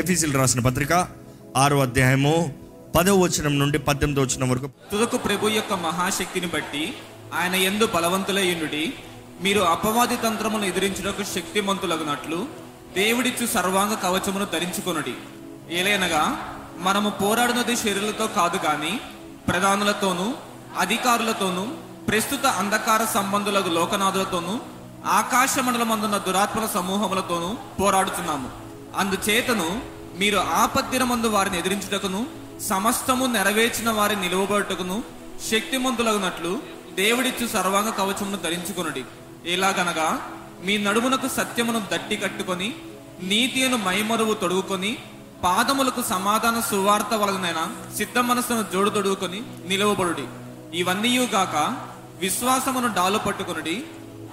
ఎఫీసీలు రాసిన పత్రిక ఆరో అధ్యాయము పదవ వచనం నుండి పద్దెనిమిదో వచనం వరకు. తుదకు ప్రభు యొక్క మహాశక్తిని బట్టి ఆయన ఎందు బలవంతులయ్యుండుడి మీరు అపవాది తంత్రమును ఎదిరించుటకు శక్తిమంతులగునట్లు దేవుడిచ్చు సర్వాంగ కవచమును ధరించుకొనుడి. ఏలైనగా మనము పోరాడినది శరీరులతో కాదు గాని ప్రధానులతోనూ అధికారులతోనూ ప్రస్తుత అంధకార సంబంధులకు లోకనాథులతోనూ ఆకాశ మండలమందున్న దురాత్మల సమూహములతోనూ పోరాడుతున్నాము అందుచేతను మీరు ఆపత్తిరమందు వారిని ఎదిరించుటకును సమస్తము నెరవేర్చిన వారిని నిలువబడుటకును శక్తిమంతులగునట్లు దేవుడిచ్చు సర్వాంగ కవచమును ధరించుకునుడి. ఎలాగనగా మీ నడుమునకు సత్యమును దట్టి కట్టుకొని నీతియను మైమరువు తొడుగుకొని పాదములకు సమాధాన సువార్త వలనైన సిద్ధ మనస్సును జోడు తొడుగుకొని నిలువబడుడి. ఇవన్నీయుగాక గాక విశ్వాసమును డాలు పట్టుకునుడి.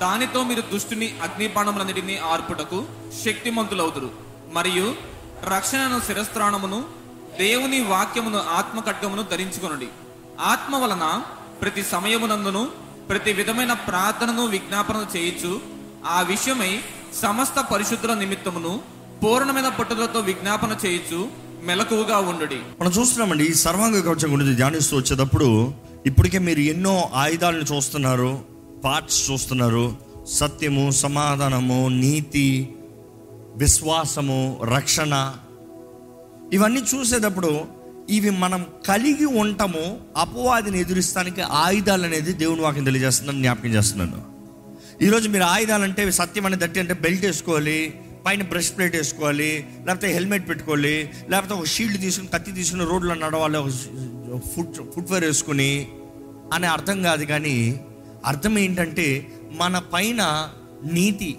దానితో మీరు దుష్టుని అగ్నిపాణములన్నిటినీ ఆర్పుటకు శక్తిమంతులవుతురు మరియు రక్షణను శిరస్త్రాణమును దేవుని వాక్యమును ఆత్మ ఖడ్గమును ధరించుకొనుడి. ఆత్మ వలన ప్రతి సమయమునందును ప్రతి విధమైన ప్రార్థనను విజ్ఞాపన చేయించు ఆ విషయమై సమస్త పరిశుద్ధుల నిమిత్తమును పూర్ణమైన పట్టుదలతో విజ్ఞాపన చేయొచ్చు మెలకువగా ఉండుడి. మనం చూస్తున్నామండి ఈ సర్వాంగ కవచం గురించి ధ్యానిస్తూ వచ్చేటప్పుడు ఇప్పటికే మీరు ఎన్నో ఆయుధాలను చూస్తున్నారు పార్ట్స్ చూస్తున్నారు సత్యము సమాధానము నీతి విశ్వాసము రక్షణ ఇవన్నీ చూసేటప్పుడు ఇవి మనం కలిగి ఉంటాము అపవాదిని ఎదురిస్తానికి ఆయుధాలు అనేది దేవుని వాక్యం తెలియజేస్తుందని జ్ఞాపకం చేస్తున్నాను. ఈరోజు మీరు ఆయుధాలు అంటే సత్యం అనేది దట్టి అంటే బెల్ట్ వేసుకోవాలి పైన బ్రష్ ప్లేట్ వేసుకోవాలి లేకపోతే హెల్మెట్ పెట్టుకోవాలి లేకపోతే ఒక షీల్డ్ తీసుకుని కత్తి తీసుకుని రోడ్లో నడవాలి ఒక ఫుట్ ఫుట్వేర్ వేసుకుని అనే అర్థం కాదు కానీ అర్థం ఏంటంటే మన పైన నీతి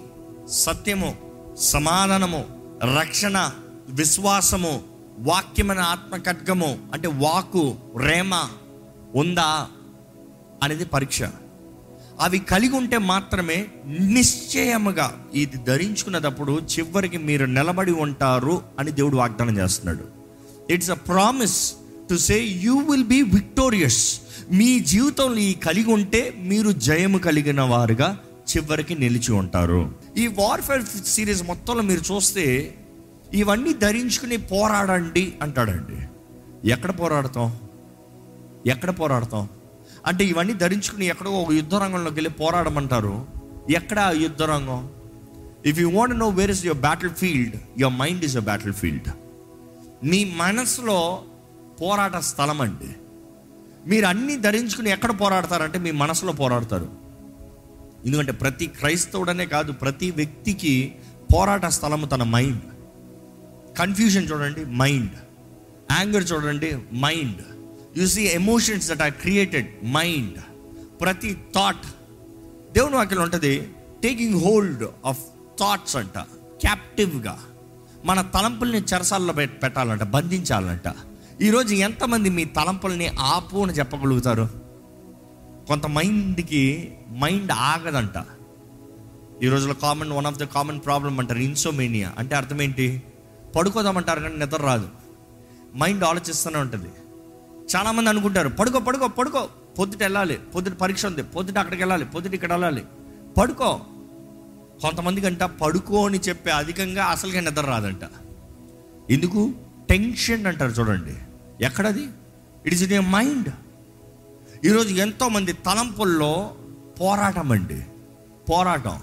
సత్యము సమాధానము రక్షణ విశ్వాసము వాక్యమైన ఆత్మ ఖడ్గము అంటే వాకు రేమ ఉందా అనేది పరీక్ష. అవి కలిగి ఉంటే మాత్రమే నిశ్చయముగా ఇది ధరించుకున్నప్పుడు చివరికి మీరు నిలబడి ఉంటారు అని దేవుడు వాగ్దానం చేస్తున్నాడు. It's a promise to say you will be victorious మీ జీవితంలో ఈ కలిగి ఉంటే మీరు జయము కలిగిన వారుగా చివరికి నిలిచి ఉంటారు. ఈ వార్ఫేర్ సిరీస్ మొత్తంలో మీరు చూస్తే ఇవన్నీ ధరించుకుని పోరాడండి అంటాడండి. ఎక్కడ పోరాడతాం? ఎక్కడ పోరాడతాం? అంటే ఇవన్నీ ధరించుకుని ఎక్కడో ఒక యుద్ధ రంగంలోకి వెళ్ళి పోరాడమంటారు. ఎక్కడ ఆ యుద్ధ రంగం? If you want know where is your battle field your mind is your battle field మీ మనసులో పోరాట స్థలం అండి మీరు అన్నీ ధరించుకుని ఎక్కడ పోరాడతారంటే మీ మనసులో పోరాడతారు. ఎందుకంటే ప్రతి క్రైస్తవుడనే కాదు ప్రతి వ్యక్తికి పోరాట స్థలము తన మైండ్ కన్ఫ్యూజన్ చూడండి మైండ్ యాంగర్ చూడండి mind you see emotions that are created mind ప్రతి థాట్ దేవుని వాక్యం ఉంటుంది టేకింగ్ హోల్డ్ ఆఫ్ థాట్స్ అంట క్యాప్టివ్గా మన తలంపుల్ని చెరసాల్లో పెట్టాలంట బంధించాలంట. ఈరోజు ఎంతమంది మీ తలంపుల్ని ఆపు అని చెప్పగలుగుతారు? కొంత మైండ్కి మైండ్ ఆగదంట. ఈ రోజులో common one of the common problem అంటారు ఇన్సోమేనియా అంటే అర్థం ఏంటి? పడుకోదామంటారు కానీ నిద్ర రాదు. మైండ్ ఆలోచిస్తూనే ఉంటుంది. చాలామంది అనుకుంటారు పడుకో పడుకో పడుకో. పొద్దుట వెళ్ళాలి. పొద్దుట పరీక్ష ఉంది. పొద్దుట అక్కడికి వెళ్ళాలి. పొద్దుట ఇక్కడ వెళ్ళాలి. పడుకో. కొంతమందికి అంట పడుకో అని చెప్పే అధికంగా అసలుగా నిద్ర రాదంట. ఎందుకు? టెన్షన్ అంటారు చూడండి. ఎక్కడది? It is in a mind ఈరోజు ఎంతోమంది తలంపుల్లో పోరాటం అండి. పోరాటం.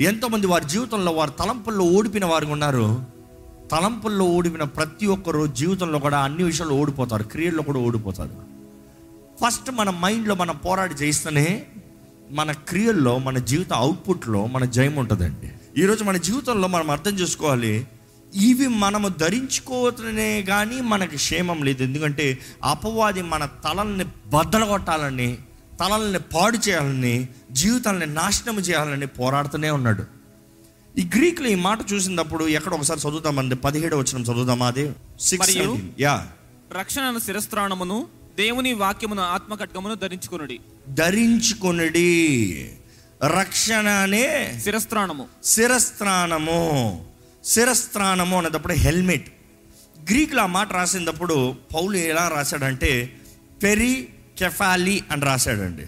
ఎంతోమంది వారి జీవితంలో వారి తలంపుల్లో ఓడిపిన వారు ఉన్నారు. తలంపుల్లో ఓడిపిన ప్రతి ఒక్కరు జీవితంలో కూడా అన్ని విషయాలు ఓడిపోతారు. క్రియల్లో కూడా ఓడిపోతారు. ఫస్ట్ మన మైండ్లో మనం పోరాడి చేయిస్తేనే మన క్రియల్లో మన జీవిత అవుట్పుట్లో మన జయం ఉంటుందండి ఈరోజు మన జీవితంలో మనం అర్థం చేసుకోవాలి ఇవి మనము ధరించుకోవటనే కానీ మనకి క్షేమం లేదు. ఎందుకంటే అపవాది మన తలల్ని బద్దలగొట్టాలని తలల్ని పాడు చేయాలని జీవితాలని నాశనం చేయాలని పోరాడుతూనే ఉన్నాడు. ఈ గ్రీక్లో ఈ మాట చూసినప్పుడు ఎక్కడ ఒకసారి చదువుతామండి పదిహేడు వచ్చిన చదువుదామా అది? యా రక్షణను శిరస్త్రాణమును దేవుని వాక్యమును ఆత్మ ఖడ్గమును ధరించుకొనుడి. ధరించుకొనుడి. రక్షణ అనే శిరస్త్రాణము. శిరస్త్రాణము. శిరస్థానము అనేటప్పుడు హెల్మెట్. గ్రీకులో ఆ మాట రాసినప్పుడు పౌలు ఎలా రాశాడంటే పెరి కెఫాలి అని రాశాడండి.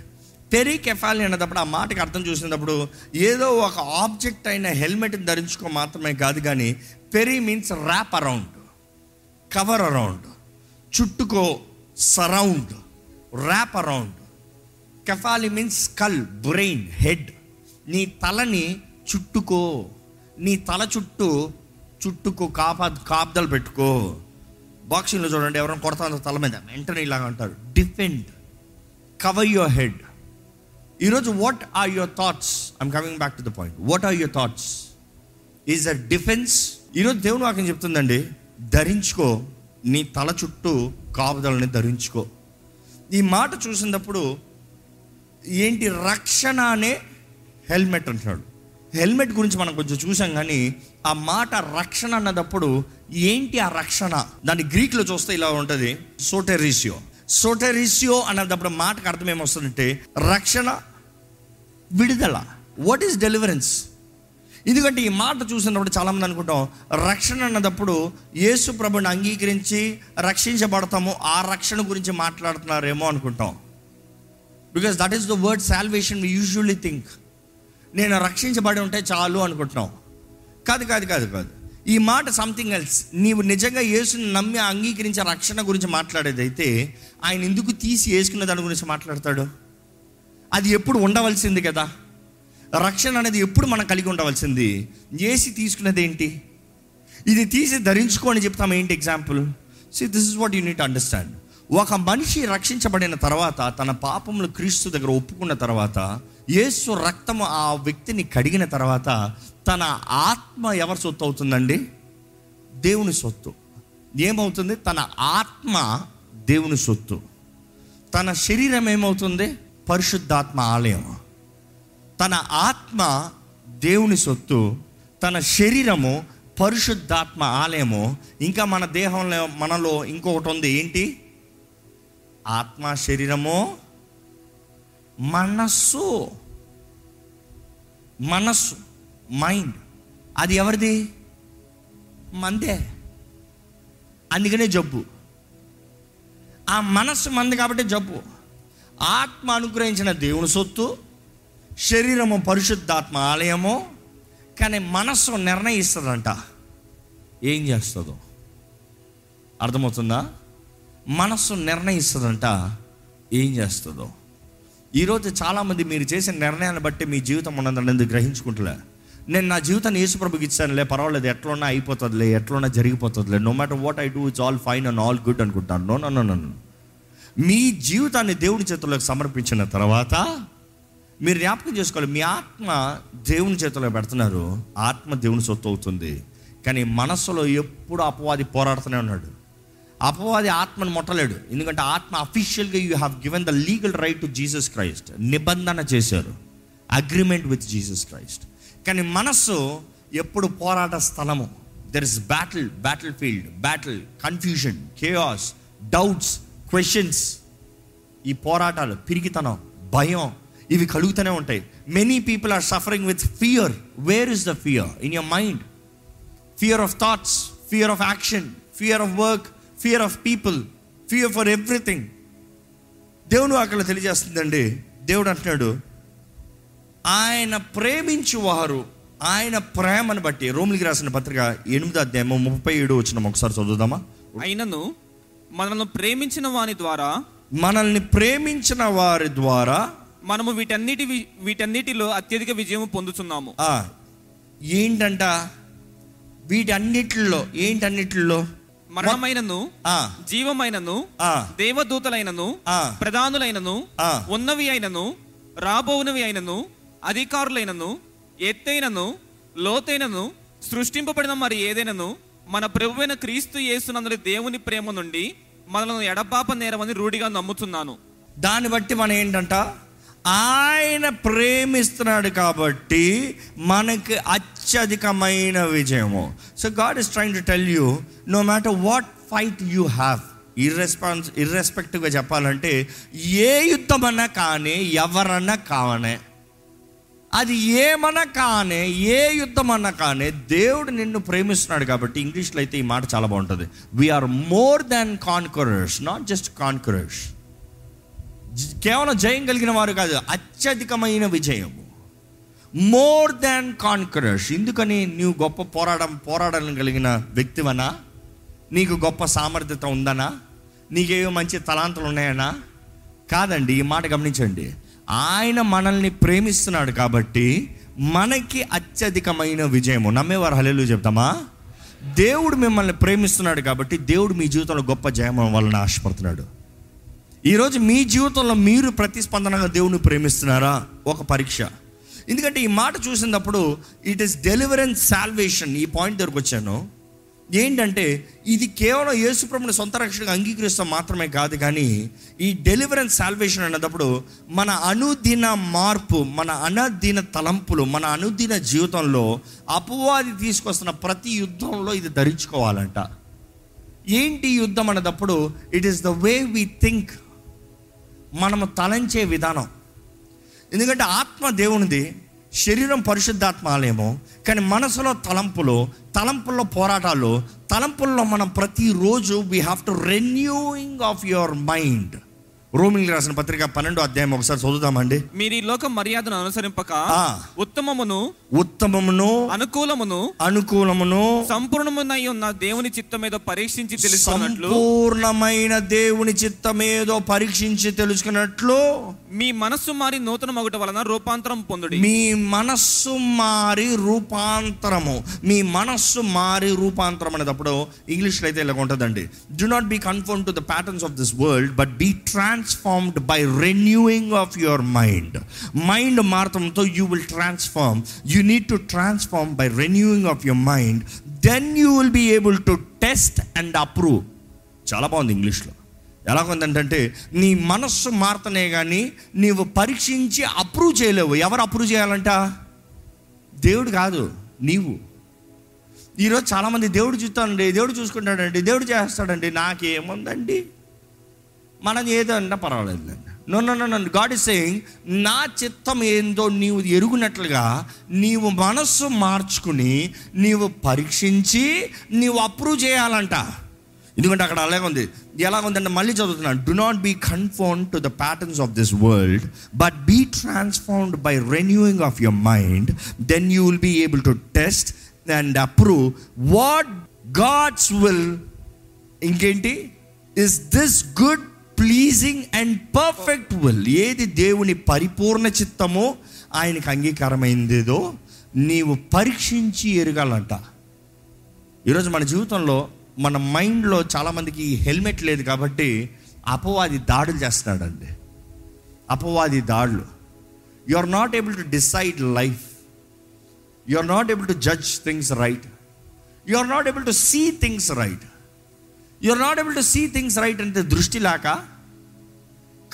పెరి కెఫాలి అనేటప్పుడు ఆ మాటకి అర్థం చూసినప్పుడు ఏదో ఒక ఆబ్జెక్ట్ అయిన హెల్మెట్ని ధరించుకో మాత్రమే కాదు కానీ peri means wrap around cover around చుట్టుకో surround wrap around కెఫాలి మీన్స్ స్కల్ బ్రెయిన్ హెడ్ నీ తలని చుట్టుకో నీ తల చుట్టూ చుట్టుకు కాపా కాపుదలు పెట్టుకో. బాక్సింగ్లో చూడండి ఎవరైనా కొడతా తల మీద వెంటనే ఇలాగ అంటారు. డిఫెండ్ కవర్ యువర్ హెడ్ ఈరోజు what are your thoughts I'm coming back to the point what are your thoughts is a defence ఈరోజు దేవుని వాక్యం చెప్తుందండి ధరించుకో. నీ తల చుట్టూ కాపుదలని ధరించుకో. ఈ మాట చూసినప్పుడు ఏంటి రక్షణ అనే హెల్మెట్ అంటున్నాడు. హెల్మెట్ గురించి మనం కొంచెం చూసాం కానీ ఆ మాట రక్షణ అన్నదప్పుడు ఏంటి ఆ రక్షణ? దాన్ని గ్రీక్లో చూస్తే ఇలా ఉంటుంది సోటెరిసియో. సోటెరిసియో అన్నదప్పుడు మాటకు అర్థం ఏమొస్తుందంటే రక్షణ విడుదల. వాట్ ఈస్ డెలివరెన్స్ ఎందుకంటే ఈ మాట చూసినప్పుడు చాలామంది అనుకుంటాం రక్షణ అన్నదప్పుడు యేసు ప్రభుని అంగీకరించి రక్షించబడతాము ఆ రక్షణ గురించి మాట్లాడుతున్నారేమో అనుకుంటాం. Because that is the word salvation we usually think నేను రక్షించబడి ఉంటే చాలు అనుకుంటున్నాం కాదు కాదు కాదు కాదు. ఈ మాట సంథింగ్ ఎల్స్ నీవు నిజంగా యేసుని నమ్మి అంగీకరించే రక్షణ గురించి మాట్లాడేదైతే ఆయన ఎందుకు తీసి వేసుకున్న దాని గురించి మాట్లాడతాడు? అది ఎప్పుడు ఉండవలసింది కదా. రక్షణ అనేది ఎప్పుడు మనం కలిగి ఉండవలసింది? ఏసి తీసుకున్నది ఏంటి ఇది తీసి ధరించుకోని చెప్తాం ఏంటి example see this is what you need understand ఒక మనిషి రక్షించబడిన తర్వాత తన పాపములు క్రీస్తు దగ్గర ఒప్పుకున్న తర్వాత యేసు రక్తము ఆ వ్యక్తిని కడిగిన తర్వాత తన ఆత్మ ఎవరి సొత్తు అవుతుందండి? దేవుని సొత్తు. ఏమవుతుంది? తన ఆత్మ దేవుని సొత్తు. తన శరీరం ఏమవుతుంది? పరిశుద్ధాత్మ ఆలయం. తన ఆత్మ దేవుని సొత్తు తన శరీరము పరిశుద్ధాత్మ ఆలయము. ఇంకా మన దేహంలో మనలో ఇంకొకటి ఉంది ఏంటి? ఆత్మ శరీరము మనస్సు. మనస్సు. మైండ్. అది ఎవరిది? మందే. అందుకనే జబ్బు. ఆ మనస్సు మంది కాబట్టి జబ్బు. ఆత్మ అనుగ్రహించిన దేవుని సొత్తు శరీరము పరిశుద్ధాత్మ ఆలయము కానీ మనస్సు నిర్ణయిస్తుందంట. ఏం చేస్తుందో? అర్థమవుతుందా? మనస్సు నిర్ణయిస్తుందంట. ఏం చేస్తుందో? ఈరోజు చాలామంది మీరు చేసిన నిర్ణయాన్ని బట్టి మీ జీవితం ఉన్నదని గ్రహించుకుంటలే? నేను నా జీవితాన్ని యేసుప్రభుకి ఇచ్చానులే పర్వాలేదు ఎట్లున్నా అయిపోతుందిలే ఎట్లున్నా జరిగిపోతుందిలే no matter what I do it's all fine and all good అనుకుంటాను. నో నో నో నో మీ జీవితాన్ని దేవుని చేతుల్లోకి సమర్పించిన తర్వాత మీరు జ్ఞాపకం చేసుకోవాలి మీ ఆత్మ దేవుని చేతిలో పెడుతున్నారు ఆత్మ దేవుని సొత్తు అవుతుంది. కానీ మనస్సులో ఎప్పుడు అపవాది పోరాడుతూనే ఉన్నాడు. అపవాది ఆత్మను ముట్టలేడు. ఎందుకంటే ఆత్మ అఫీషియల్గా you have given the legal right to Jesus Christ నిబంధన చేశారు. అగ్రిమెంట్ విత్ జీసస్ క్రైస్ట్ కానీ మనస్సు ఎప్పుడు పోరాట స్థలము. There is battle battle field battle confusion chaos doubts questions ఈ పోరాటాలు పిరిగితనం భయం ఇవి కలుగుతూనే ఉంటాయి. Many people are suffering with fear where is the fear in your mind fear of thoughts fear of action fear of work fear of people fear for everything దేవుడు అక్కడ తెలియజేస్తుందండి. దేవుడు అంటున్నాడు ఆయన ప్రేమించువారు ఆయన ప్రేమను బట్టి రోమిలికి రాసిన పత్రిక ఎనిమిదో అధ్యాయము ముప్పై ఏడు వచ్చిన ఒకసారి చదువుదామా? అయినను మనల్ని ప్రేమించిన వాని ద్వారా మనల్ని ప్రేమించిన వారి ద్వారా మనము వీటన్నిటి వీటన్నిటిలో అత్యధిక విజయం పొందుతున్నాము ఏంటంట? వీటన్నిటిలో ఏంటన్నిటిలో? మరణమైనను జీవమైనను దేవదూతలైనను. ప్రధానులైనను. ఉన్నవి అయినను రాబోవునవి అయినను అధికారులైనను ఎత్తైనను లోతైనను సృష్టింపబడిన మరి ఏదైనను మన ప్రభువైన క్రీస్తు యేసునందరి దేవుని ప్రేమ నుండి మనలను ఎడపాప నేరమని రూఢిగా నమ్ముతున్నాను దాన్ని బట్టి మనం ఏంటంట ఆయన ప్రేమిస్తున్నాడు కాబట్టి మనకి అత్యధికమైన విజయము. So God is trying to tell you no matter what fight you have ఇర్రెస్పాన్స్ ఇర్రెస్పెక్టివ్గా చెప్పాలంటే ఏ యుద్ధమన్నా కానీ ఎవరన్నా కావనే. అది ఏమన్నా కానే ఏ యుద్ధం అన్నా కానీ దేవుడు నిన్ను ప్రేమిస్తున్నాడు కాబట్టి ఇంగ్లీష్లో అయితే ఈ మాట చాలా బాగుంటుంది. We are more than conquerors not just conquerors కేవలం జయం కలిగిన వారు కాదు అత్యధికమైన విజయం. మోర్ దాన్ కాన్కరర్స్ ఎందుకని నీవు గొప్ప పోరాటం పోరాడడం కలిగిన వ్యక్తివనా? నీకు గొప్ప సామర్థ్యత ఉందనా? నీకేవో మంచి తలాంతలు ఉన్నాయనా? కాదండి ఈ మాట గమనించండి. ఆయన మనల్ని ప్రేమిస్తున్నాడు కాబట్టి మనకి అత్యధికమైన విజయము. నమ్మేవారు హలేలు చెప్తామా? దేవుడు మిమ్మల్ని ప్రేమిస్తున్నాడు కాబట్టి దేవుడు మీ జీవితంలో గొప్ప జయం వలన ఆశపడుతున్నాడు. ఈరోజు మీ జీవితంలో మీరు ప్రతిస్పందనగా దేవుని ప్రేమిస్తున్నారా? ఒక పరీక్ష. ఎందుకంటే ఈ మాట చూసినప్పుడు ఇట్ ఈస్ డెలివరెన్స్ సాల్వేషన్ ఈ పాయింట్ దగ్గరకు వచ్చాను. ఏంటంటే ఇది కేవలం యేసుప్రభుని సొంత రక్షణగా అంగీకరిస్తాం మాత్రమే కాదు కానీ ఈ డెలివరెన్స్ సాల్వేషన్ అన్నప్పుడు మన అనుదిన మార్పు మన అనదిన తలంపులు మన అనుదిన జీవితంలో అపవాది తీసుకొస్తున్న ప్రతి యుద్ధంలో ఇది ధరించుకోవాలంట. ఏంటి ఈ యుద్ధం అన్నదప్పుడు it is the way we think మనము తలంచే విధానం. ఎందుకంటే ఆత్మ దేవునిది శరీరం పరిశుద్ధాత్మ ఆలయము కానీ మనసులో తలంపులు తలంపుల్లో పోరాటాలు తలంపుల్లో మనం ప్రతిరోజు we have to renewing of your mind Romans రాసిన పత్రిక పన్నెండో అధ్యాయం ఒకసారి చదువుదామండి. మీరు ఈ లోక మర్యాదను అనుసరింపక. ఉత్తమమును ఉత్తమమును అనుకూలమును అనుకూలమును సంపూర్ణమునై ఉన్న దేవుని చిత్తం మీద పరీక్షించి తెలుసుకున్నట్లు సంపూర్ణమైన దేవుని చిత్తమేదో పరీక్షించి తెలుసుకున్నట్లు మీ మనస్సు మారి నూతన మగుట వలన రూపాంతరం పొందుడి. మీ మనస్సు మారి రూపాంతరము. మీ మనస్సు మారి రూపాంతరం అనేటప్పుడు ఇంగ్లీష్లో అయితే ఇలా ఉంటుందండి. Do not be conform to the patterns of this world but be transformed by renewing of your mind mind మారతంతో you will transform you need to transform by renewing of your mind then you will be able to test and approve చాలా బాగుంది ఇంగ్లీష్లో. ఎలా ఉందంటే నీ మనస్సు మారుతనే కానీ నీవు పరీక్షించి అప్రూవ్ చేయలేవు. ఎవరు అప్రూవ్ చేయాలంట? దేవుడు కాదు నీవు. ఈరోజు చాలామంది దేవుడు చూస్తానండి దేవుడు చూసుకుంటాడండి దేవుడు చేస్తాడండి నాకేముందండి? మనది ఏదో అన్నా పర్వాలేదు no no no no God is saying నా చిత్తం ఏందో నీవు ఎరుగునట్లుగా నీవు మనస్సు మార్చుకుని నీవు పరీక్షించి నీవు అప్రూవ్ చేయాలంట. ఎందుకంటే అక్కడ అలాగే ఉంది. ఎలా ఉందంటే మళ్ళీ చదువుతున్నాను. Do not be conform to the patterns of this world but be transformed by renewing of your mind then you will be able to test and approve what God's will ఇంకేంటి? Is this good pleasing and perfect will ఏది దేవుని పరిపూర్ణ చిత్తమో ఆయనకి అంగీకారమైందేదో నీవు పరీక్షించి ఎరగాలంట. ఈరోజు మన జీవితంలో మన మైండ్లో చాలామందికి హెల్మెట్ లేదు కాబట్టి అపవాది దాడులు చేస్తున్నాడండి. అపవాది దాడులు. You are not able to decide life you are not able to judge things right you are not able to see things right you are not able to see things right అంటే దృష్టి లేక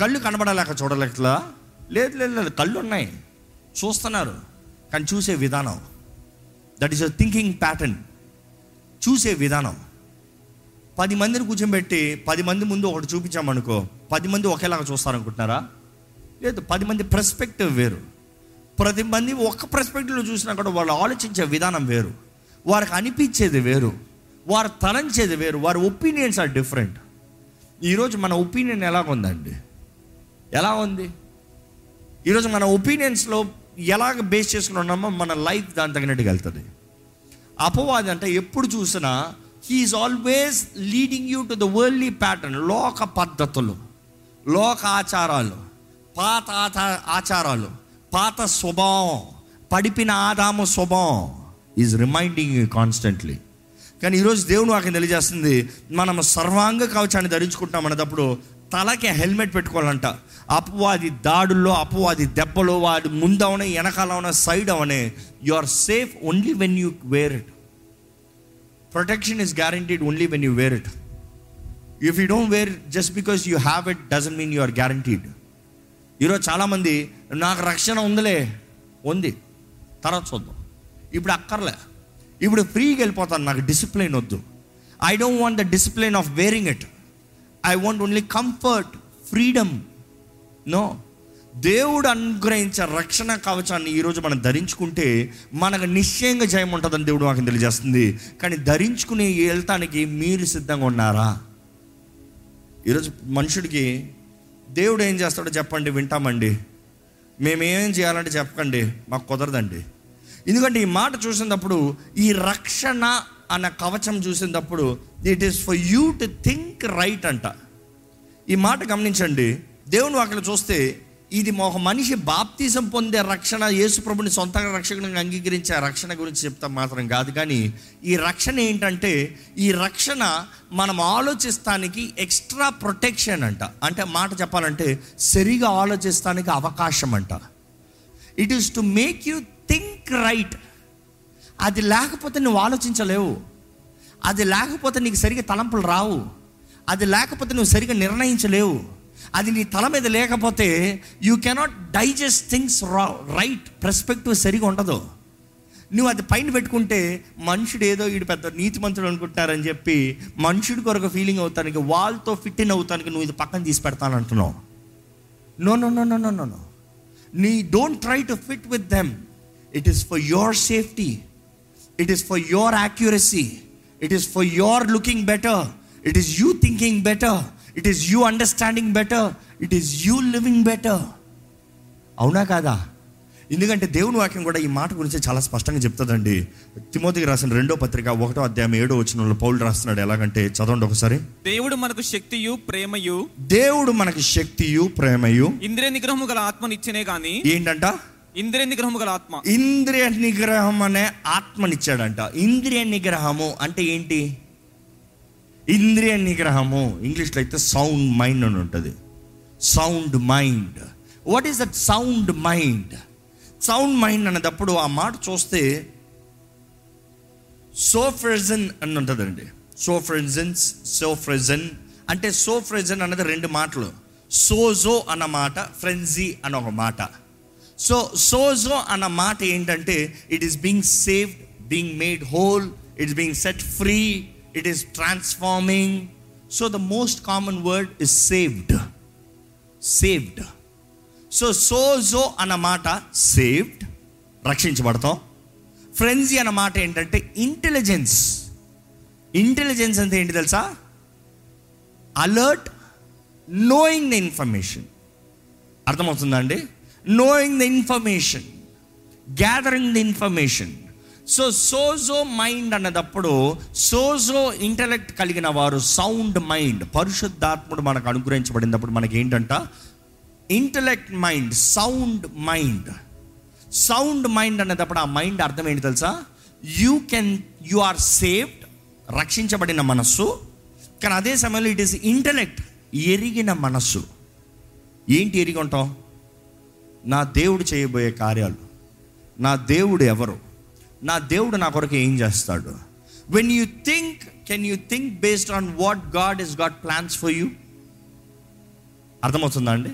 కళ్ళు కనబడలేక చూడలేకలా లేదు లేదు లేదు కళ్ళు ఉన్నాయి చూస్తున్నారు. కానీ చూసే విధానం. That is a thinking pattern చూసే విధానం. పది మందిని కూర్చోబెట్టి పది మంది ముందు ఒకటి చూపించామనుకో పది మంది ఒకేలాగా చూస్తారనుకుంటున్నారా? లేదు పది మంది పర్స్పెక్టివ్ వేరు. ప్రతి మంది ఒక్క పర్స్పెక్టివ్లో చూసినా కూడా వాళ్ళు ఆలోచించే విధానం వేరు. వారికి అనిపించేది వేరు. వారు తలంచేది వేరు వారి ఒపీనియన్స్ ఆర్ డిఫరెంట్. ఈరోజు మన ఒపీనియన్ ఎలాగుందండి ఉందండి? ఎలా ఉంది? ఈరోజు మన ఒపీనియన్స్లో ఎలాగ బేస్ చేసుకుని ఉన్నామో మన లైఫ్ దాని తగినట్టుగా వెళ్తుంది. అపవాది అంటే ఎప్పుడు చూసినా he is always leading you to the worldly pattern లోక పద్ధతులు లోక ఆచారాలు పాత ఆచారాలు పాత స్వభావం పడిపిన ఆదాము స్వభావం ఈజ్ రిమైండింగ్ యూ కాన్స్టెంట్లీ కానీ ఈరోజు దేవుడు నాకు తెలియజేస్తుంది మనం సర్వాంగ కవచాన్ని ధరించుకుంటాం అనేటప్పుడు తలకి హెల్మెట్ పెట్టుకోవాలంట. అపవాది దాడుల్లో అపవాది దెబ్బలో వాడి ముందవనే వెనకాలవనే side అవనే you are safe only when you wear it protection is guaranteed only when you wear it if you don't wear just because you have it doesn't mean you are guaranteed ఈరోజు చాలామంది నాకు రక్షణ ఉందిలే ఉంది. తర్వాత చూద్దాం. ఇప్పుడు అక్కర్లే. ఇప్పుడు ఫ్రీగా వెళ్ళిపోతాను నాకు డిసిప్లిన్ వద్దు. I don't want the discipline of wearing it I want only comfort freedom no దేవుడు అనుగ్రహించే రక్షణ కవచాన్ని ఈరోజు మనం ధరించుకుంటే మనకు నిశ్చయంగా జయం ఉంటుందని దేవుడు మాకు తెలియజేస్తుంది. కానీ ధరించుకుని వెళ్తానికి మీరు సిద్ధంగా ఉన్నారా? ఈరోజు మనుషుడికి దేవుడు ఏం చేస్తాడో చెప్పండి వింటామండి. మేమేం చేయాలంటే చెప్పకండి మాకు కుదరదండి. ఎందుకంటే ఈ మాట చూసినప్పుడు ఈ రక్షణ అన్న కవచం చూసినప్పుడు it is for you to think right అంట. ఈ మాట గమనించండి. దేవుని అక్కడ చూస్తే ఇది ఒక మనిషి బాప్తీసం పొందే రక్షణ యేసుప్రభుని సొంతంగా రక్షకుని అంగీకరించే రక్షణ గురించి చెప్తాం మాత్రం కాదు. కానీ ఈ రక్షణ ఏంటంటే ఈ రక్షణ మనం ఆలోచిస్తానికి ఎక్స్ట్రా ప్రొటెక్షన్ అంట. అంటే మాట చెప్పాలంటే సరిగా ఆలోచిస్తానికి అవకాశం అంట. It is to make you think right అది లేకపోతే నువ్వు ఆలోచించలేవు. అది లేకపోతే నీకు సరిగా తలంపులు రావు. అది లేకపోతే నువ్వు సరిగా నిర్ణయించలేవు. అది నీ తల మీద లేకపోతే యూ కెనాట్ డైజెస్ట్ థింగ్స్ రా రైట్ పర్స్పెక్టివ్ సరిగా ఉండదు. నువ్వు అది పైన పెట్టుకుంటే మనుషుడు ఏదో వీడు పెద్ద నీతి నీతిమంతుడు అనుకుంటున్నారని చెప్పి మనుషుడి కొరకు ఫీలింగ్ అవుతానికి వాళ్ళతో ఫిట్ ఇన్ అవుతానికి నువ్వు ఇది పక్కన తీసి పెడతానంటున్నావు. No no no no no no no నీ don't try to fit with them it is for your safety it is for your accuracy it is for your looking better it is you thinking better it is you understanding better it is you living better అవునా కాదా? ఎందుకంటే దేవుని వాక్యం కూడా ఈ మాట గురించి చాలా స్పష్టంగా చెప్తుందండి. తిమోతికి రాసిన రెండో పత్రిక ఒకటో అధ్యాయం ఏడో వచ్చిన పౌలు రాస్తున్నాడు. ఎలాగంటే చదవండి ఒకసారి. దేవుడు మనకు శక్తియు ప్రేమయు. దేవుడు మనకి శక్తియు ప్రేమయు. ఇంద్రియ నిగ్రహము గల ఆత్మనిచ్చనే గాని ఏంటంట? ఇంద్రియ నిగ్రహము గల ఆత్మ. ఇంద్రియ నిగ్రహం అనే ఆత్మనిచ్చాడంట. ఇంద్రియ నిగ్రహము అంటే ఏంటి? ఇంద్రియ నిగ్రహము ఇంగ్లీష్లో అయితే సౌండ్ మైండ్ అని ఉంటుంది. Sound mind. What is that sound mind? Sound mind అనేటప్పుడు ఆ మాట చూస్తే సోఫ్రెజన్ అని ఉంటుందండి. సోఫ్రెజన్స్ సోఫ్రెజన్ అంటే సోఫ్రెజన్ అనేది రెండు మాటలు. సోజో అన్న మాట ఫ్రెన్జీ అన్న ఒక మాట. సో సోజో అన్న మాట ఏంటంటే it is being saved being made whole it's being set free it is transforming so the most common word is saved saved so Sozo అన్న మాట సేవ్డ్ రక్షించబడతాం. ఫ్రెంజీ అన్న మాట ఏంటంటే ఇంటెలిజెన్స్ ఇంటెలిజెన్స్ అంటే ఏంటి తెలుసా? అలర్ట్ నోయింగ్ ద ఇన్ఫర్మేషన్ అర్థమవుతుందా అండి? Knowing the information gathering the information so Sozo mind అన్నదప్పుడు సోజో ఇంటలెక్ట్ కలిగిన వారు సౌండ్ మైండ్ పరిశుద్ధాత్ముడు మనకు అనుగ్రహించబడినప్పుడు మనకి ఏంటంట intellect mind sound mind sound mind అన్నదప్పుడు ఆ మైండ్ అర్థం ఏంటి తెలుసా? You can you are saved రక్షించబడిన మనస్సు. కానీ అదే సమయంలో ఇట్ ఈస్ ఇంటలెక్ట్ ఎరిగిన మనస్సు. ఏంటి ఎరిగి ఉంటాం? నా దేవుడు చేయబోయే కార్యాలు నా దేవుడు ఎవరు నా దేవుడు నా కొరకు ఏం చేస్తాడు? When you think can you think based on what God is God plans for you అర్థమవుతుందా అండి?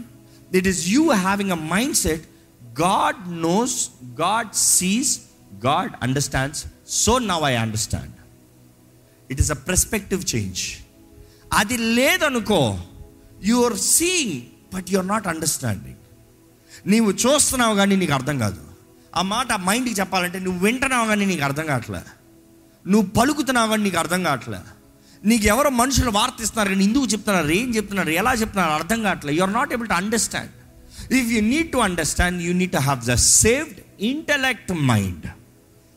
It is you having a mind set God knows God sees God understands so now I understand it is a perspective change అది లేదనుకో you are seeing but you are not understanding నీవు చూస్తున్నావు కానీ నీకు అర్థం కాదు. ఆ మాట ఆ మైండ్కి చెప్పాలంటే నువ్వు వింటున్నావు కానీ నీకు అర్థం కావట్లే. నువ్వు పలుకుతున్నావు కానీ నీకు అర్థం కావట్లే. నీకు ఎవరో మనుషులు వార్తిస్తున్నారు కానీ ఎందుకు చెప్తున్నారు ఏం చెప్తున్నారు ఎలా చెప్తున్నారు అర్థం కావట్లేదు you are not able to understand if you need to understand you need to have the saved intellect mind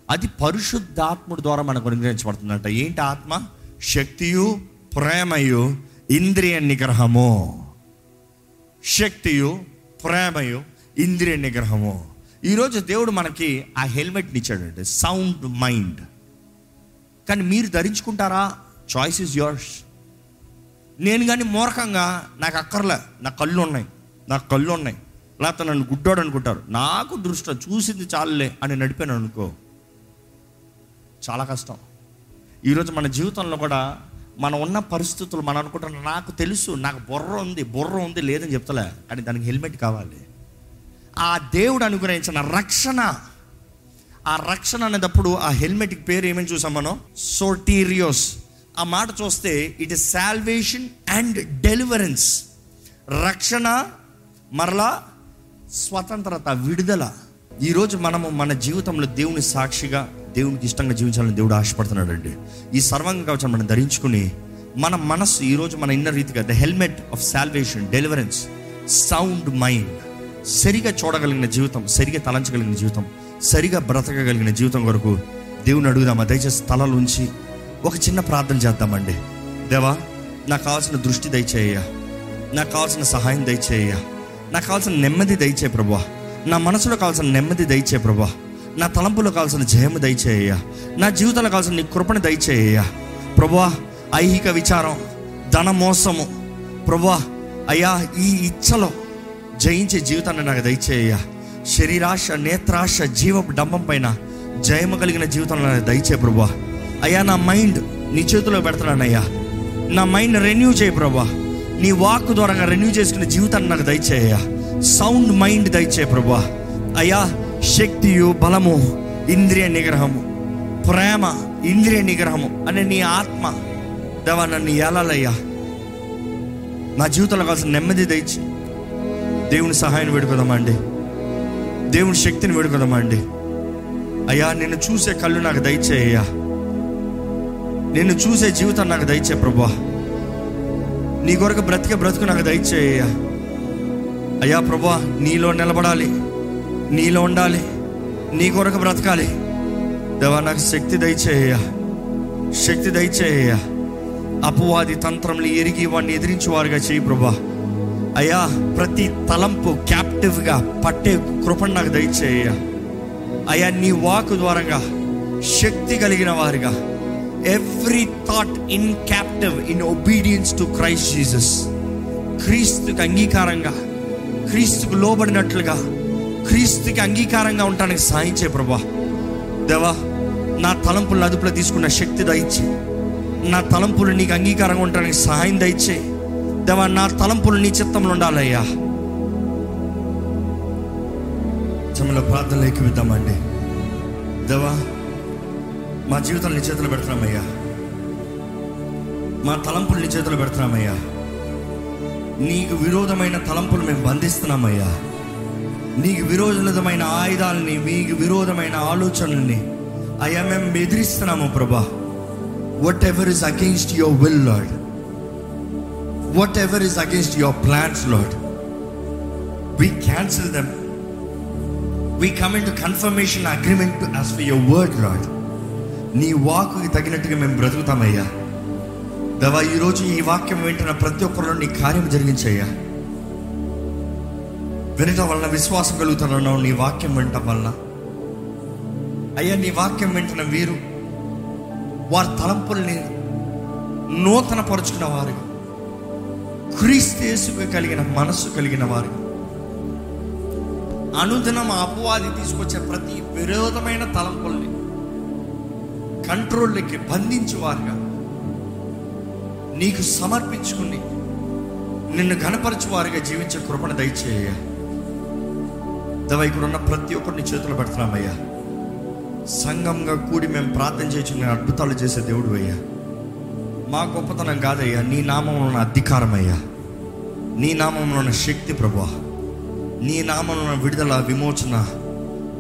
అది పరిశుద్ధాత్ముడి ద్వారా మనకు అనుగ్రహించబడుతుందంట. ఏంటి ఆత్మ? శక్తియు ప్రేమయు ఇంద్రియ నిగ్రహము. శక్తియు ప్రేమయు ఇంద్రియ నిగ్రహము. ఈరోజు దేవుడు మనకి ఆ హెల్మెట్ని ఇచ్చాడండి. Sound mind. కానీ మీరు ధరించుకుంటారా? చాయిస్ ఇస్ యోర్స్ నేను కానీ మూర్ఖంగా నాకు అక్కర్లే. నా కళ్ళు ఉన్నాయి. నా కళ్ళు ఉన్నాయి. లేకపోతే నన్ను గుడ్డోడు అనుకుంటారు. నాకు దృష్టి చూసింది చాలులే అని నడిపాను అనుకో. చాలా కష్టం. ఈరోజు మన జీవితంలో కూడా మనం ఉన్న పరిస్థితులు మనం అనుకుంటున్నాం నాకు తెలుసు నాకు బుర్ర ఉంది బుర్ర ఉంది లేదని చెప్తలే. కానీ దానికి హెల్మెట్ కావాలి. ఆ దేవుడు అనుగ్రహించిన రక్షణ. ఆ రక్షణ అనేటప్పుడు ఆ హెల్మెట్కి పేరు ఏమని చూసాం మనం? సోటీరియోస్. ఆ మాట చూస్తే it is salvation and deliverance రక్షణ మరలా స్వతంత్రత విడుదల. ఈరోజు మనము మన జీవితంలో దేవుని సాక్షిగా దేవునికి ఇష్టంగా జీవించాలని దేవుడు ఆశపడుతున్నాడు అండి ఈ సర్వాంగ కవచం మనం ధరించుకుని మన మనస్సు ఈరోజు మన ఇన్న రీతిగా the helmet of salvation deliverance sound mind సరిగా చూడగలిగిన జీవితం సరిగా తలంచగలిగిన జీవితం సరిగా బ్రతకగలిగిన జీవితం కొరకు దేవుని అడుగుదామా? దయచేసి తలలు ఒక చిన్న ప్రార్థన చేద్దామండి. దేవా నాకు కావాల్సిన దృష్టి దయచేయ నాకు కావాల్సిన సహాయం దయచేయ నాకు కావాల్సిన నెమ్మది దయచే ప్రభా నా మనసులో కావాల్సిన నెమ్మది దయచే ప్రభా నా తలంపులో కావాల్సిన జయము దయచేయ నా జీవితంలో కావాల్సిన నీ కృపణ దయచేయ ప్రభా ఐహిక విచారం ధన మోసము ప్రభా అయ్యా ఈ ఇచ్చలో జయించే జీవితాన్ని నాకు దయచేయ శరీరాశ నేత్రాశ జీవపు డంబం పైన జయము కలిగిన జీవితంలో నాకు దయచే ప్రభా అయ్యా నా మైండ్ నీ చేతిలో పెడతానయ్యా నా మైండ్ రెన్యూ చేయ ప్రభా నీ వాక్ ద్వారా రెన్యూ చేసుకునే జీవితాన్ని నాకు దయచేయ సౌండ్ మైండ్ దయచే ప్రభా అయ్యా శక్తియు బలము ఇంద్రియ నిగ్రహము ప్రేమ ఇంద్రియ నిగ్రహము అనే నీ ఆత్మ దేవా నన్ను ఏలాలయ్యా. నా జీవితంలో కావాల్సిన నెమ్మది దయచి దేవుని సహాయం వేడుకుందామండి. దేవుని శక్తిని వేడుకుందామండి. అయ్యా నిన్ను చూసే కళ్ళు నాకు దయచేయ్యా నిన్ను చూసే జీవితం నాకు దయచే ప్రభా నీ కొరకు బ్రతికే బ్రతుకు నాకు దయచేయ్యా అయ్యా. ప్రభా నీలో నిలబడాలి. నీలో ఉండాలి. నీ కొరకు బ్రతకాలి. దేవా నాకు శక్తి దయచేయ్యా. శక్తి దయచేయ్యా. అపవాది తంత్రంని ఎరిగి వాడిని ఎదిరించేవారుగా చేయి ప్రభా. అయ్యా ప్రతి తలంపు క్యాప్టివ్గా పట్టే కృపను నాకు దయచేయ అయ్యా నీ వాకు ద్వారంగా శక్తి కలిగిన వారుగా. Every thought in captive in obedience to Christ Jesus క్రీస్తుకు అంగీకారంగా క్రీస్తుకు లోబడినట్లుగా క్రీస్తుకి అంగీకారంగా ఉండటానికి సాయం చేయ ప్రభా. దేవా నా తలంపులు అదుపులో తీసుకున్న శక్తి దయచి నా తలంపులు నీకు అంగీకారంగా ఉండడానికి సహాయం దయచే దేవా నా తలంపులు నీ చిత్తంలో ఉండాలయ్యా. చమలో ప్రార్థనలు విద్దామండి దేవా మా జీవితాలు నీ చేతులు పెడుతున్నామయ్యా. మా తలంపులు నీ చేతులు పెడుతున్నామయ్యా. నీకు విరోధమైన తలంపులు మేము బంధిస్తున్నామయ్యా. నీకు విరోధమైన ఆయుధాలని మీకు విరోధమైన ఆలోచనల్ని అయ్యా మేము బెదిరిస్తున్నాము ప్రభా. Whatever is against your will Lord whatever is against your plans Lord we cancel them we come into confirmation agreement as for your word Lord నీ వాక్కి తగినట్టుగా మేము బ్రతుకుతామయ్యా. దవా ఈరోజు ఈ వాక్యం వింటున్న ప్రతి ఒక్కరిలో నీ కార్యం జరిగించయ్యా. వినటం వలన విశ్వాసం కలుగుతున్నావు నీ వాక్యం వినటం వలన. అయ్యా నీ వాక్యం వింటున్న వీరు వారి తలంపుల్ని నూతన పరుచుకున్న వారు. క్రీస్తేసుకు కలిగిన మనస్సు కలిగిన వారు. అనుదినం అపవాది తీసుకొచ్చే ప్రతి విరోధమైన తలంపుల్ని కంట్రోల్కి బంధించేవారుగా. నీకు సమర్పించుకుని నిన్ను గణపరచువారుగా జీవించే కృపణ దయచేయ దవా ఇక్కడ ఉన్న ప్రతి ఒక్కరిని చేతులు పెడుతున్నామయ్యా. సంఘంగా కూడి మేము ప్రార్థన చేయించుకునే అద్భుతాలు చేసే దేవుడు అయ్యా మా గొప్పతనం కాదయ్యా నీ నామంలో ఉన్న అధికారం అయ్యా నీ నామంలో ఉన్న శక్తి ప్రభా నీ నామంలో ఉన్న విడుదల విమోచన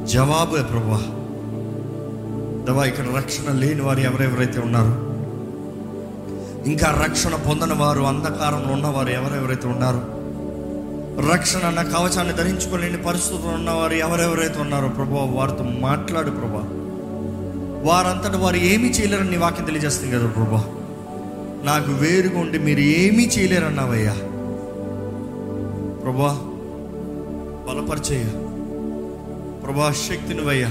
జవాబు ప్రభా దవా ఇక్కడ రక్షణ లేని వారు ఎవరెవరైతే ఉన్నారో ఇంకా రక్షణ పొందని వారు అంధకారంలో ఉన్నవారు ఎవరెవరైతే ఉన్నారో రక్షణ అన్న కవచాన్ని ధరించుకోలేని పరిస్థితులు ఉన్నవారు ఎవరెవరైతే ఉన్నారో ప్రభా వారితో మాట్లాడు ప్రభా. వారంతటి వారు ఏమీ చేయలేరని నీ వాక్యం తెలియజేస్తుంది కదా ప్రభా. నాకు వేరుగా ఉండి మీరు ఏమీ చేయలేరన్నావయ్యా. ప్రభా బలపరిచేయ. ప్రభా శక్తినివయ్యా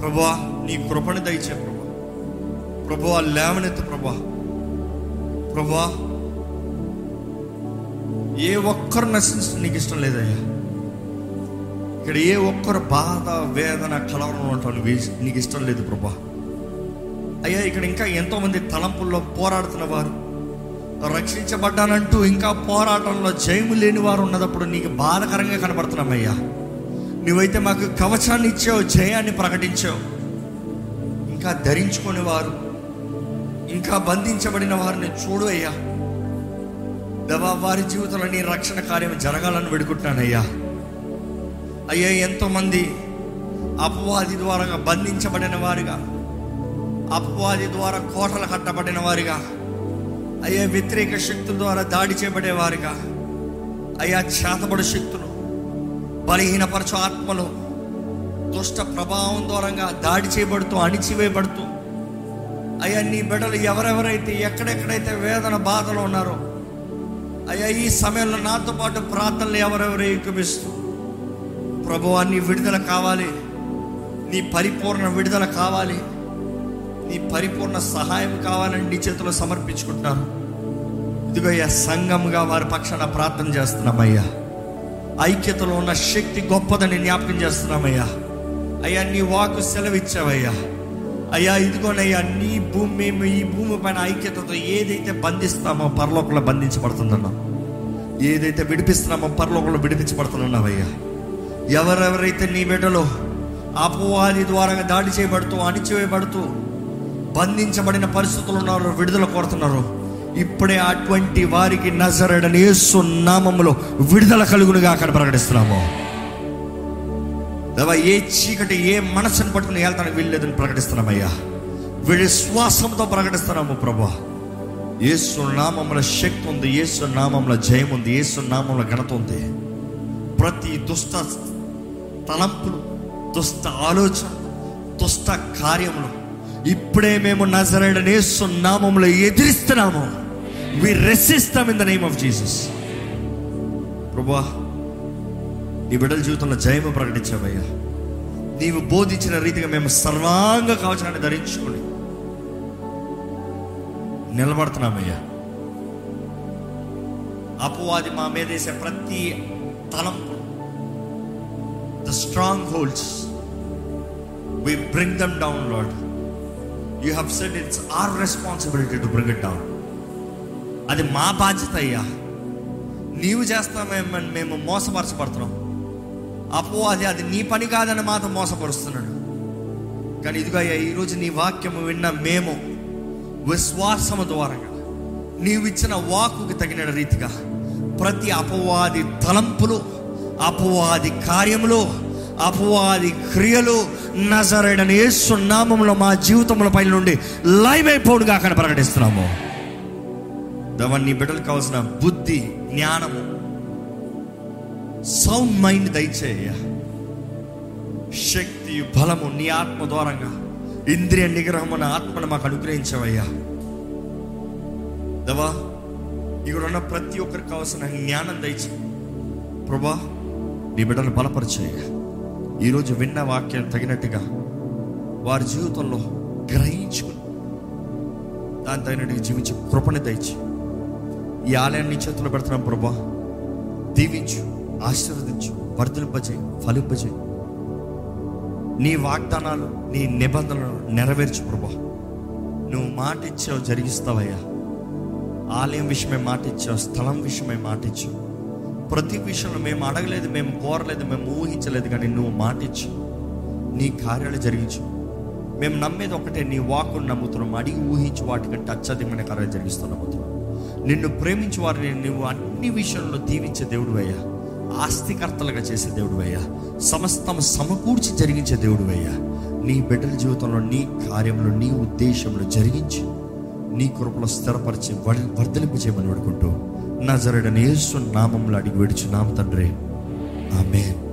ప్రభా నీ కృపణ దయచే ప్రభా. ప్రభా లేవనెత్తు ప్రభా. ప్రభా ఏ ఒక్కరు నశించడం నీకు ఇష్టం లేదయ్యా. ఇక్కడ ఏ ఒక్కరు బాధ వేదన కలవరం ఉండటం నీకు- నీకు ఇష్టం లేదు ప్రభా. అయ్యా ఇక్కడ ఇంకా ఎంతోమంది తలంపుల్లో పోరాడుతున్న వారు రక్షించబడ్డానంటూ ఇంకా పోరాటంలో జయము లేని వారు ఉన్నదప్పుడు నీకు బాధకరంగా కనబడుతున్నామయ్యా. నువ్వైతే మాకు కవచాన్ని ఇచ్చావు జయాన్ని ప్రకటించావు. ఇంకా ధరించుకునే వారు ఇంకా బంధించబడిన వారిని చూడు అయ్యా. దేవా వారి జీవితంలో నీ రక్షణ కార్యం జరగాలని వేడుకుంటున్నానయ్యా. అయ్యా ఎంతోమంది అపవాది ద్వారా బంధించబడిన వారుగా అపవాది ద్వారా కోటలు కట్టబడిన వారిగా అయ్యా వ్యతిరేక శక్తుల ద్వారా దాడి చేయబడేవారుగా అయ్యా చేతబడి శక్తులు బలహీనపరచు ఆత్మలు దుష్ట ప్రభావం దూరంగా దాడి చేయబడుతూ అణిచివేయబడుతూ అయ్యా నీ బిడ్డలు ఎవరెవరైతే ఎక్కడెక్కడైతే వేదన బాధలు ఉన్నారో అయ్యా ఈ సమయంలో నాతో పాటు ప్రార్థనలు ఎవరెవరు ఎక్కుపిస్తూ ప్రభువా నీ విడుదల కావాలి. నీ పరిపూర్ణ విడుదల కావాలి. నీ పరిపూర్ణ సహాయం కావాలని నీ చేతిలో సమర్పించుకుంటున్నాను. ఇదిగో అయ్యా సంఘంగా వారి పక్షాన ప్రార్థన చేస్తున్నామయ్యా. ఐక్యతలో ఉన్న శక్తి గొప్పదని జ్ఞాపకం చేస్తున్నామయ్యా. అయ్యా నీ వాకు సెలవిచ్చావయ్యా. అయ్యా ఇదిగోనయ్యా నీ భూమి మేము ఈ భూమి పైన ఐక్యతతో ఏదైతే బంధిస్తామో పరలోకంలో బంధించబడుతుందన్నా ఏదైతే విడిపిస్తున్నామో పరలోకంలో విడిపించబడుతున్నావయ్యా ఎవరెవరైతే నీ బిడ్డలో అపవాది ద్వారా దాడి చేయబడుతూ అణిచివేయబడుతూ బంధించబడిన పరిస్థితులు ఉన్నారో విడుదల కోరుతున్నారు ఇప్పుడే అటువంటి వారికి నజరడని సున్నామములో నామములో విడుదల కలుగునుగా అక్కడ ప్రకటిస్తున్నాము. దేవా ఏ చీకటి ఏ మనసును పట్టుకుని వెళ్తాను వీళ్ళేదని ప్రకటిస్తున్నామయ్యా. వీళ్ళ విశ్వాసంతో ప్రకటిస్తున్నాము ప్రభా. యేసు నామంలో శక్తి ఉంది యేసు నామంలో జయం ఉంది యేసు నామంలో ఘనత ఉంది. ప్రతి దుష్ట తలంపులు దుష్ట ఆలోచన దుష్ట కార్యములు ఇప్పుడే మేము నజరైన ఏసు నామంలో ఎదిరిస్తున్నాము. We resist them in the name of Jesus ప్రభా నీ బిడ్డల జీవితంలో జయము ప్రకటించావయ్యా. నీవు బోధించిన రీతిగా మేము సర్వాంగ కవచాన్ని ధరించుకొని నిలబడుతున్నామయ్యా. అపవాది మా మీద వేసే ప్రతి తలంపు the strongholds we bring them down Lord you have said it's our responsibility to bring it down అది మా బాధ్యత అయ్యా. నీవు చేస్తామేమని మేము మోసపరచబడుతున్నాం. అపోవాది అది నీ పని కాదని మాత్రం మోసపరుస్తున్నాడు. కానీ ఇదిగో అయ్యా ఈరోజు నీ వాక్యము విన్న మేము విశ్వాసము ద్వారా నీవు ఇచ్చిన వాకుకి తగిన రీతిగా ప్రతి అపవాది తలంపులు అపవాది కార్యములు అపవాది క్రియలు నజరైన సున్నామంలో మా జీవితముల పైన నుండి లైవ్ అయిపోడుగా అక్కడ ప్రకటిస్తున్నాము. దవన్ బిడ్డలు బిడ్డలకు కావాల్సిన బుద్ధి జ్ఞానము సౌండ్ మైండ్ దయచేయ శక్తి బలము నీ ఆత్మ ద్వారంగా ఇంద్రియ నిగ్రహం అన్న ఆత్మను మాకు అనుగ్రహించవయ్యా. దవా ఇక్కడ ఉన్న ప్రతి ఒక్కరికి కావాల్సిన జ్ఞానం దయచే ప్రభా నీ బిడ్డను బలపరిచేయ ఈరోజు విన్న వాక్యం తగినట్టుగా వారి జీవితంలో గ్రహించుకుని దాని తగినట్టుగా జీవించే కృపణ దయచి ఈ ఆలయాన్ని చేతులు చేతుల్లో పెడుతున్నాం ప్రభా. దీవించు. ఆశీర్వదించు వర్ధలింపజేయి ఫలింపజేయి. నీ వాగ్దానాలు నీ నిబంధనలు నెరవేర్చు ప్రభా. నువ్వు మాట ఇచ్చావు జరిగిస్తావయ్యా. ఆలయం విషయమే మాట ఇచ్చావు స్థలం విషయమే మాట ఇచ్చావు. ప్రతి విషయంలో మేము అడగలేదు మేము కోరలేదు మేము ఊహించలేదు కానీ నువ్వు మాట ఇచ్చు నీ కార్యాలు జరిగించు. మేము నమ్మేది ఒకటే నీ వాకును నమ్ముతున్నాం అడిగి ఊహించి వాటికంటే అత్యధికమైన కార్యాలు జరిగిస్తాం నమ్ముతున్నాం. నిన్ను ప్రేమించి వారిని నువ్వు అన్ని విషయంలో దీవించే దేవుడు అయ్యా ఆస్తికర్తలుగా చేసే దేవుడు అయ్యా సమస్తం సమకూర్చి జరిగించే దేవుడు అయ్యా నీ బిడ్డల జీవితంలో నీ కార్యంలో నీ ఉద్దేశంలో జరిగించి. నీ కృపలో స్థిరపరిచి వర్ధలింపు చేయమని వేడుకుంటూ నా జరడని యేసు నామంలో అడిగి విడిచు నామ తండ్రి. ఆమెన్.